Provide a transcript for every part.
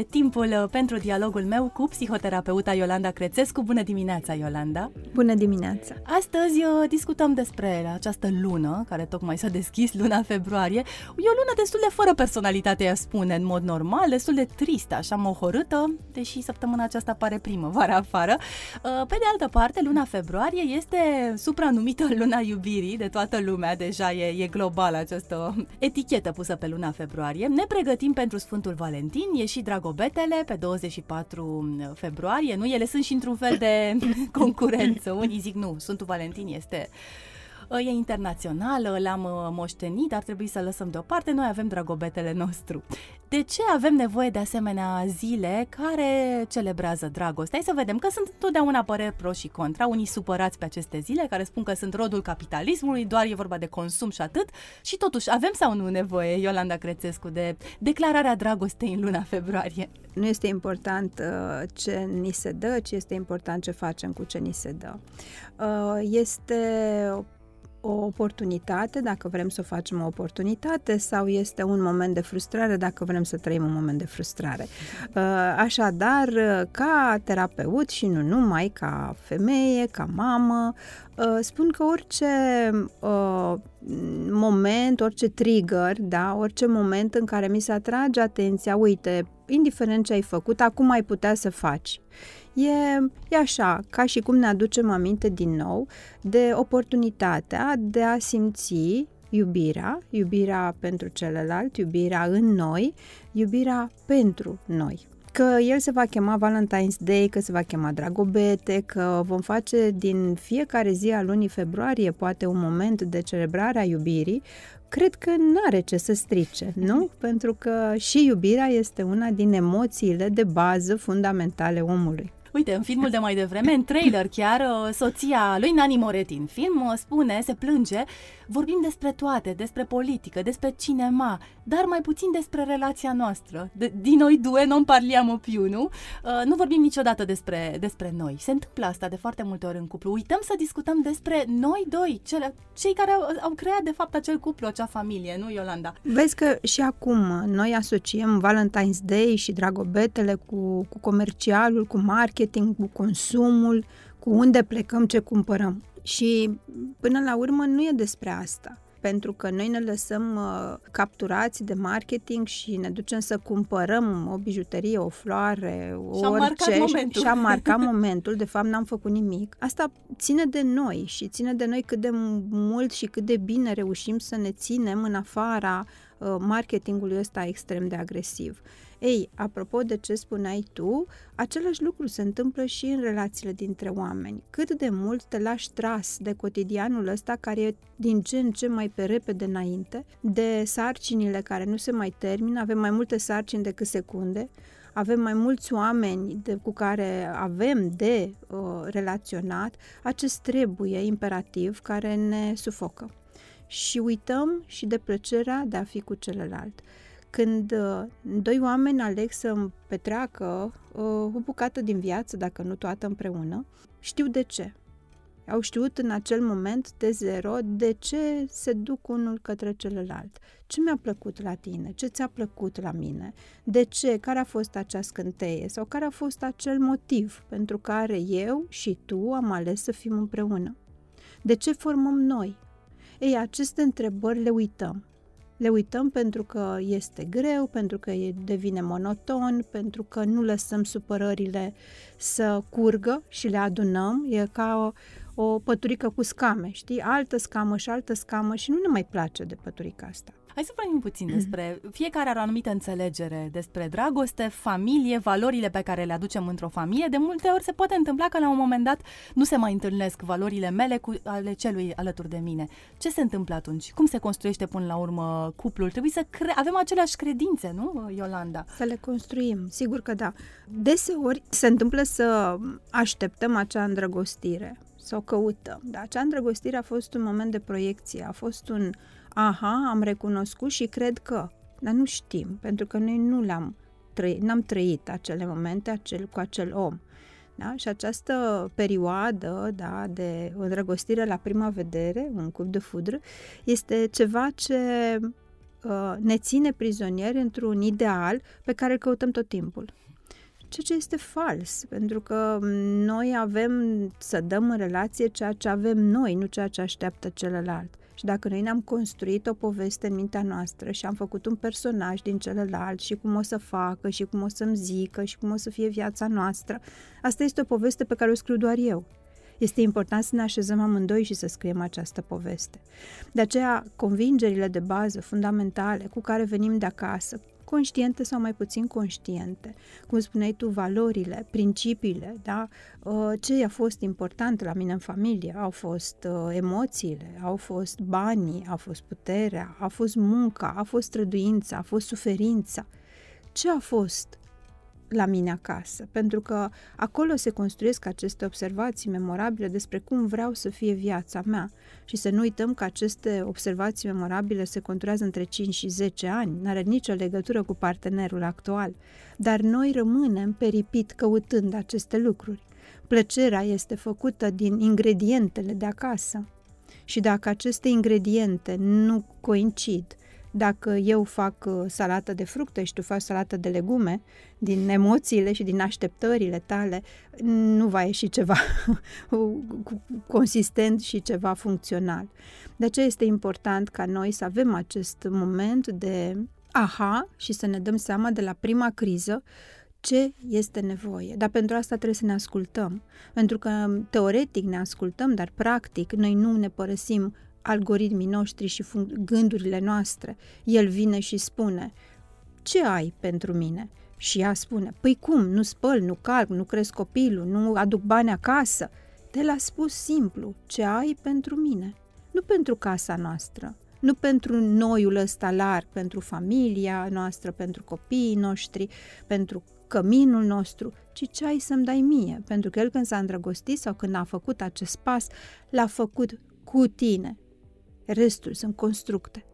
E timpul uh, pentru dialogul meu cu psihoterapeuta Iolanda Crețescu. Bună dimineața, Iolanda! Bună dimineața! Astăzi uh, discutăm despre această lună, care tocmai s-a deschis, luna februarie. E o lună destul de fără personalitate, ea spune, în mod normal, destul de tristă, așa mohorâtă, deși săptămâna aceasta pare primăvara afară. Uh, pe de altă parte, luna februarie este supranumită luna iubirii de toată lumea, deja e, e globală această etichetă pusă pe luna februarie. Ne pregătim pentru Sfântul Valentin, e și drag Dragobetele pe 24 februarie, nu? Ele sunt și într-un fel de concurență. Unii zic nu, Sfântul Valentin este e internațional, l-am uh, moștenit, ar trebui să lăsăm deoparte, noi avem dragobetele nostru. De ce avem nevoie de asemenea zile care celebrează dragostea? Hai să vedem că sunt întotdeauna păreri pro și contra, unii supărați pe aceste zile care spun că sunt rodul capitalismului, doar e vorba de consum și atât. Și totuși, avem sau nu nevoie, Iolanda Crețescu, de declararea dragostei în luna februarie? Nu este important uh, ce ni se dă, ci este important ce facem cu ce ni se dă. Uh, este o oportunitate, dacă vrem să o facem o oportunitate, sau este un moment de frustrare, dacă vrem să trăim un moment de frustrare. Uh, așadar, ca terapeut și nu numai, ca femeie, ca mamă, uh, spun că orice uh, moment, orice trigger, da, orice moment în care mi se atrage atenția, uite, indiferent ce ai făcut, acum ai putea să faci. E, e așa, ca și cum ne aducem aminte din nou de oportunitatea de a simți iubirea, iubirea pentru celălalt, iubirea în noi, iubirea pentru noi. Că el se va chema Valentine's Day, că se va chema Dragobete, că vom face din fiecare zi a lunii februarie poate un moment de celebrare a iubirii, cred că nu are ce să strice, nu? Pentru că și iubirea este una din emoțiile de bază fundamentale omului. Uite, în filmul de mai devreme, în trailer chiar, uh, soția lui Nani Moretti în film uh, spune, se plânge, vorbim despre toate, despre politică, despre cinema, dar mai puțin despre relația noastră. De, din noi due non parliamo più, nu? Uh, nu vorbim niciodată despre, despre noi. Se întâmplă asta de foarte multe ori în cuplu. Uităm să discutăm despre noi doi, cele, cei care au, au creat de fapt acel cuplu, acea familie, nu, Iolanda? Vezi că și acum noi asociem Valentine's Day și dragobetele cu, cu comercialul, cu marketing, marketing, cu consumul, cu unde plecăm, ce cumpărăm. Și până la urmă nu e despre asta pentru că noi ne lăsăm uh, capturați de marketing și ne ducem să cumpărăm o bijuterie, o floare, și am orice. momentul. Și am marcat momentul, de fapt n-am făcut nimic. Asta ține de noi și ține de noi cât de mult și cât de bine reușim să ne ținem în afara uh, marketingului ăsta extrem de agresiv. Ei, apropo de ce spuneai tu, același lucru se întâmplă și în relațiile dintre oameni. Cât de mult te lași tras de cotidianul ăsta care e din ce în ce mai pe repede înainte, de sarcinile care nu se mai termină, avem mai multe sarcini decât secunde, avem mai mulți oameni de, cu care avem de uh, relaționat, acest trebuie imperativ care ne sufocă. Și uităm și de plăcerea de a fi cu celălalt. Când uh, doi oameni aleg să petreacă uh, o bucată din viață, dacă nu toată împreună, știu de ce. Au știut în acel moment de zero de ce se duc unul către celălalt. Ce mi-a plăcut la tine? Ce ți-a plăcut la mine? De ce? Care a fost acea scânteie? Sau care a fost acel motiv pentru care eu și tu am ales să fim împreună? De ce formăm noi? Ei, aceste întrebări le uităm le uităm pentru că este greu, pentru că devine monoton, pentru că nu lăsăm supărările să curgă și le adunăm. E ca o, o păturică cu scame, știi? Altă scamă și altă scamă și nu ne mai place de păturica asta. Hai să vorbim puțin despre fiecare are o anumită înțelegere despre dragoste, familie, valorile pe care le aducem într-o familie. De multe ori se poate întâmpla că la un moment dat nu se mai întâlnesc valorile mele cu ale celui alături de mine. Ce se întâmplă atunci? Cum se construiește până la urmă cuplul? Trebuie să cre- avem aceleași credințe, nu, Iolanda? Să le construim, sigur că da. Deseori se întâmplă să așteptăm acea îndrăgostire, să o căutăm. Da, acea îndrăgostire a fost un moment de proiecție, a fost un aha, am recunoscut și cred că, dar nu știm, pentru că noi nu l-am trăit, n-am trăit acele momente acel, cu acel om. Da? Și această perioadă da, de îndrăgostire la prima vedere, un cup de fudră, este ceva ce uh, ne ține prizonieri într-un ideal pe care îl căutăm tot timpul. Ceea ce este fals, pentru că noi avem să dăm în relație ceea ce avem noi, nu ceea ce așteaptă celălalt. Și dacă noi ne-am construit o poveste în mintea noastră și am făcut un personaj din celălalt și cum o să facă și cum o să-mi zică și cum o să fie viața noastră, asta este o poveste pe care o scriu doar eu. Este important să ne așezăm amândoi și să scriem această poveste. De aceea, convingerile de bază fundamentale cu care venim de acasă, conștiente sau mai puțin conștiente. Cum spuneai tu, valorile, principiile, da? Uh, ce a fost important la mine în familie? Au fost uh, emoțiile, au fost banii, a fost puterea, a fost munca, a fost străduința, a fost suferința. Ce a fost la mine acasă, pentru că acolo se construiesc aceste observații memorabile despre cum vreau să fie viața mea. Și să nu uităm că aceste observații memorabile se conturează între 5 și 10 ani, nu are nicio legătură cu partenerul actual. Dar noi rămânem peripit căutând aceste lucruri. Plăcerea este făcută din ingredientele de acasă. Și dacă aceste ingrediente nu coincid, dacă eu fac uh, salată de fructe și tu faci salată de legume, din emoțiile și din așteptările tale, nu va ieși ceva consistent și ceva funcțional. De aceea este important ca noi să avem acest moment de aha și să ne dăm seama de la prima criză ce este nevoie. Dar pentru asta trebuie să ne ascultăm. Pentru că teoretic ne ascultăm, dar practic noi nu ne părăsim algoritmii noștri și gândurile noastre. El vine și spune, ce ai pentru mine? Și ea spune, păi cum, nu spăl, nu calc, nu cresc copilul, nu aduc bani acasă. De l-a spus simplu, ce ai pentru mine? Nu pentru casa noastră, nu pentru noiul ăsta larg, pentru familia noastră, pentru copiii noștri, pentru căminul nostru, ci ce ai să-mi dai mie, pentru că el când s-a îndrăgostit sau când a făcut acest pas, l-a făcut cu tine, restul sunt constructe.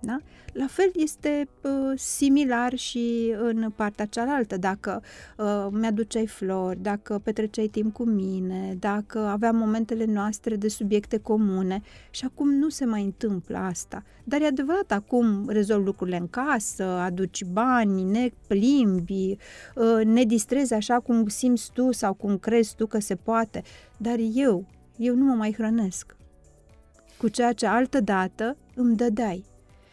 Da? La fel este uh, similar și în partea cealaltă. Dacă uh, mi-aduceai flori, dacă petreceai timp cu mine, dacă aveam momentele noastre de subiecte comune și acum nu se mai întâmplă asta. Dar e adevărat, acum rezolv lucrurile în casă, aduci bani, ne plimbi, uh, ne distrezi așa cum simți tu sau cum crezi tu că se poate. Dar eu, eu nu mă mai hrănesc cu ceea ce altă dată îmi dădeai.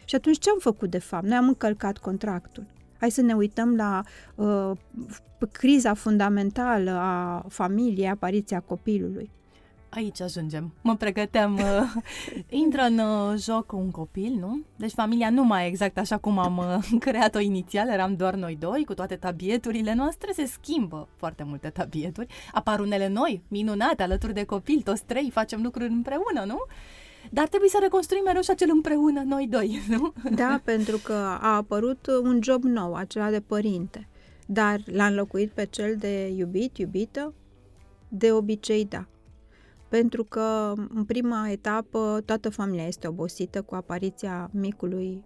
Și atunci ce am făcut de fapt? Noi am încălcat contractul. Hai să ne uităm la uh, criza fundamentală a familiei, apariția copilului. Aici ajungem. Mă pregăteam. Uh, intră în uh, joc un copil, nu? Deci familia nu mai e exact așa cum am uh, creat-o inițial, eram doar noi doi, cu toate tabieturile noastre, se schimbă foarte multe tabieturi. Apar unele noi, minunate, alături de copil, toți trei facem lucruri împreună, nu? Dar trebuie să reconstruim mereu și acel împreună, noi doi, nu? Da, pentru că a apărut un job nou, acela de părinte. Dar l-a înlocuit pe cel de iubit, iubită? De obicei, da. Pentru că, în prima etapă, toată familia este obosită cu apariția micului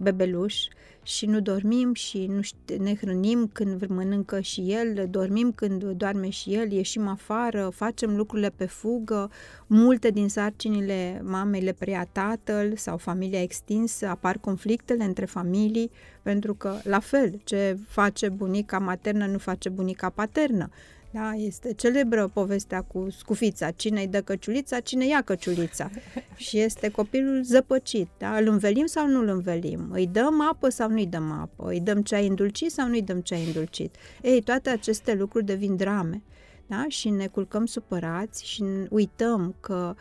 bebeluș și nu dormim și nu ne hrănim când mănâncă și el, dormim când doarme și el, ieșim afară, facem lucrurile pe fugă, multe din sarcinile mamei le preia tatăl sau familia extinsă, apar conflictele între familii, pentru că, la fel, ce face bunica maternă nu face bunica paternă da, este celebră povestea cu scufița. Cine îi dă căciulița, cine ia căciulița. Și este copilul zăpăcit. Da? Îl învelim sau nu îl învelim? Îi dăm apă sau nu îi dăm apă? Îi dăm ceai îndulcit sau nu îi dăm ceai îndulcit? Ei, toate aceste lucruri devin drame. Da? Și ne culcăm supărați și uităm că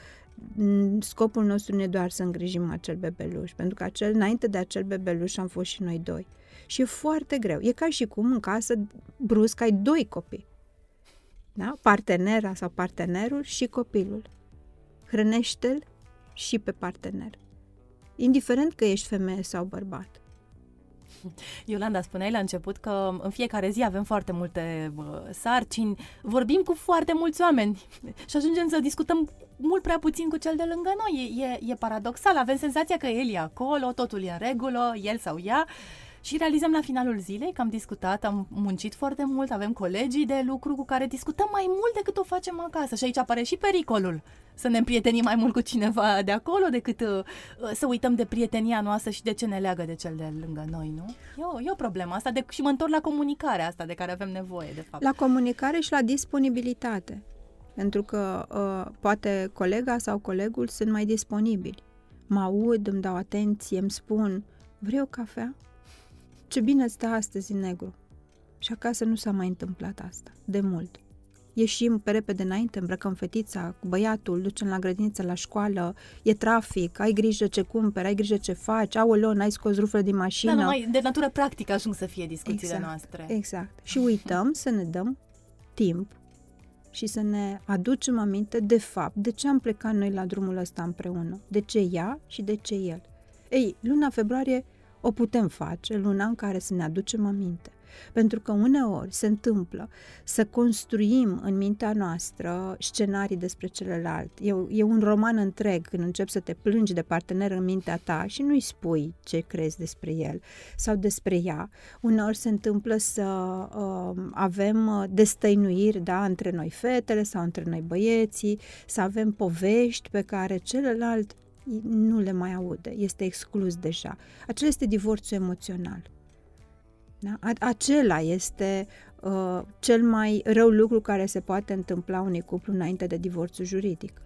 scopul nostru nu e doar să îngrijim acel bebeluș, pentru că acel, înainte de acel bebeluș am fost și noi doi. Și e foarte greu. E ca și cum în casă brusc ai doi copii da? partenera sau partenerul și copilul. Hrănește-l și pe partener. Indiferent că ești femeie sau bărbat. Iolanda, spuneai la început că în fiecare zi avem foarte multe uh, sarcini, vorbim cu foarte mulți oameni și ajungem să discutăm mult prea puțin cu cel de lângă noi. E, e, e paradoxal, avem senzația că el e acolo, totul e în regulă, el sau ea Și realizăm la finalul zilei că am discutat, am muncit foarte mult, avem colegii de lucru cu care discutăm mai mult decât o facem acasă. Și aici apare și pericolul să ne împrietenim mai mult cu cineva de acolo decât uh, să uităm de prietenia noastră și de ce ne leagă de cel de lângă noi, nu? E o, e o problemă asta de, și mă întorc la comunicarea asta de care avem nevoie, de fapt. La comunicare și la disponibilitate. Pentru că uh, poate colega sau colegul sunt mai disponibili. Mă aud, îmi dau atenție, îmi spun, vrei o cafea? Ce bine stă astăzi în negru. Și acasă nu s-a mai întâmplat asta, de mult. Ieșim pe repede înainte, îmbrăcăm fetița cu băiatul, ducem la grădiniță, la școală, e trafic, ai grijă ce cumperi, ai grijă ce faci, aoleo, n-ai scos ruflă din mașină. Da, mai de natură practică ajung să fie discuțiile exact, noastre. Exact. Și uităm să ne dăm timp și să ne aducem aminte de fapt de ce am plecat noi la drumul ăsta împreună, de ce ea și de ce el. Ei, luna februarie o putem face, luna în care să ne aducem aminte. Pentru că uneori se întâmplă să construim în mintea noastră scenarii despre celălalt. E, e un roman întreg când începi să te plângi de partener în mintea ta și nu-i spui ce crezi despre el sau despre ea. Uneori se întâmplă să uh, avem destăinuiri da, între noi fetele sau între noi băieții, să avem povești pe care celălalt nu le mai aude, este exclus deja. Acela este divorțul emoțional. Da? Acela este uh, cel mai rău lucru care se poate întâmpla unui cuplu înainte de divorțul juridic.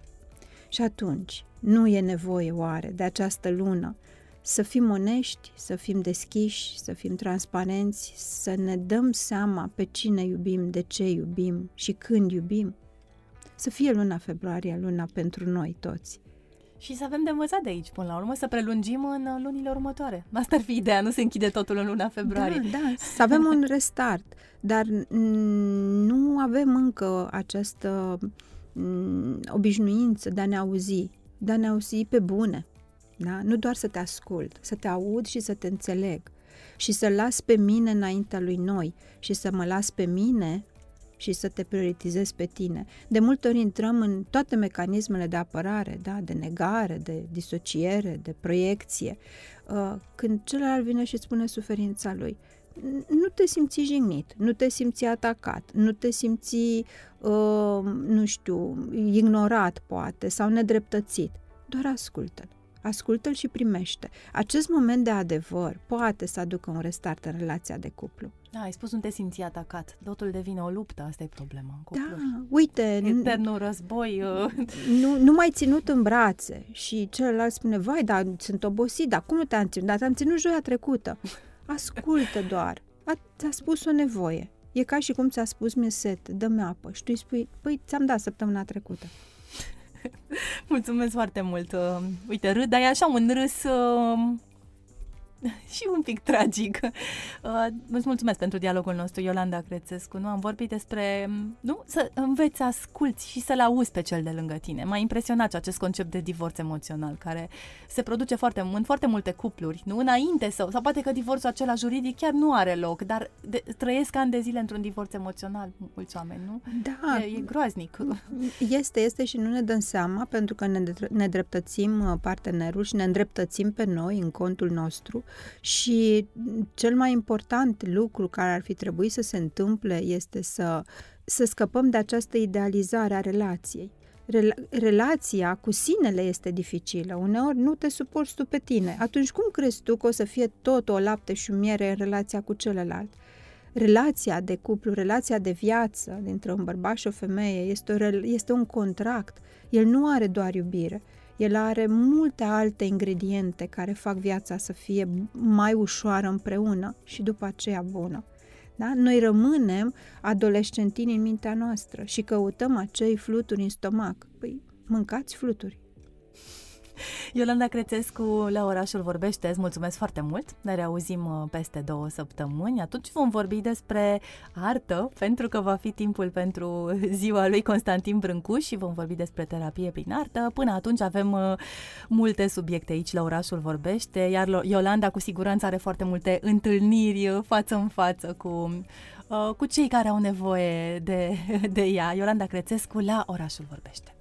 Și atunci, nu e nevoie oare de această lună să fim onești, să fim deschiși, să fim transparenți, să ne dăm seama pe cine iubim, de ce iubim și când iubim? Să fie luna februarie luna pentru noi toți și să avem de învățat de aici, până la urmă, să prelungim în uh, lunile următoare. Asta ar fi ideea, nu se închide totul în luna februarie. Da, da, să avem un restart, dar nu avem încă această obișnuință de a ne auzi, de a ne auzi pe bune. Da? Nu doar să te ascult, să te aud și să te înțeleg și să las pe mine înaintea lui noi și să mă las pe mine și să te prioritizezi pe tine. De multe ori intrăm în toate mecanismele de apărare, da? de negare, de disociere, de proiecție, uh, când celălalt vine și spune suferința lui. Nu te simți jignit, nu te simți atacat, nu te simți, uh, nu știu, ignorat poate sau nedreptățit. Doar ascultă-l ascultă-l și primește. Acest moment de adevăr poate să aducă un restart în relația de cuplu. Da, ai spus nu te simți atacat. Totul devine o luptă, asta e problema în cupluri. Da, uite... Eternul război... Uh... Nu, nu mai ținut în brațe și celălalt spune, vai, dar sunt obosit, dar cum nu te-am ținut? Dar te-am ținut joia trecută. Ascultă doar. A, ți-a spus o nevoie. E ca și cum ți-a spus mie set, dă-mi apă și tu îi spui, păi ți-am dat săptămâna trecută. Mulțumesc foarte mult. Uh, uite, râd, dar e așa un râs uh, și un pic tragic. Uh, îți mulțumesc pentru dialogul nostru, Iolanda Crețescu. Nu am vorbit despre, nu, să înveți să asculți și să-l auzi pe cel de lângă tine. M-a impresionat acest concept de divorț emoțional care se produce foarte în foarte multe cupluri, nu înainte sau sau poate că divorțul acela juridic chiar nu are loc, dar de, trăiesc ani de zile într-un divorț emoțional mulți oameni, nu? Da. E, e groaznic. Este, este și nu ne dăm seama pentru că ne, ne dreptățim uh, partenerul și ne îndreptățim pe noi în contul nostru și cel mai important lucru care ar fi trebuit să se întâmple este să, să scăpăm de această idealizare a relației. Rel- relația cu sinele este dificilă. Uneori nu te suporți tu pe tine. Atunci cum crezi tu că o să fie tot o lapte și miere în relația cu celălalt? Relația de cuplu, relația de viață dintre un bărbat și o femeie este, o, este un contract. El nu are doar iubire, el are multe alte ingrediente care fac viața să fie mai ușoară împreună și după aceea bună. Da? Noi rămânem adolescentini în mintea noastră și căutăm acei fluturi în stomac. Păi, mâncați fluturi. Iolanda Crețescu la Orașul Vorbește, îți mulțumesc foarte mult. Ne reauzim uh, peste două săptămâni. Atunci vom vorbi despre artă, pentru că va fi timpul pentru ziua lui Constantin Brâncu și vom vorbi despre terapie prin artă. Până atunci avem uh, multe subiecte aici la Orașul Vorbește, iar Iolanda cu siguranță are foarte multe întâlniri uh, față în față cu cu cei care au nevoie de, de ea. Iolanda Crețescu la Orașul Vorbește.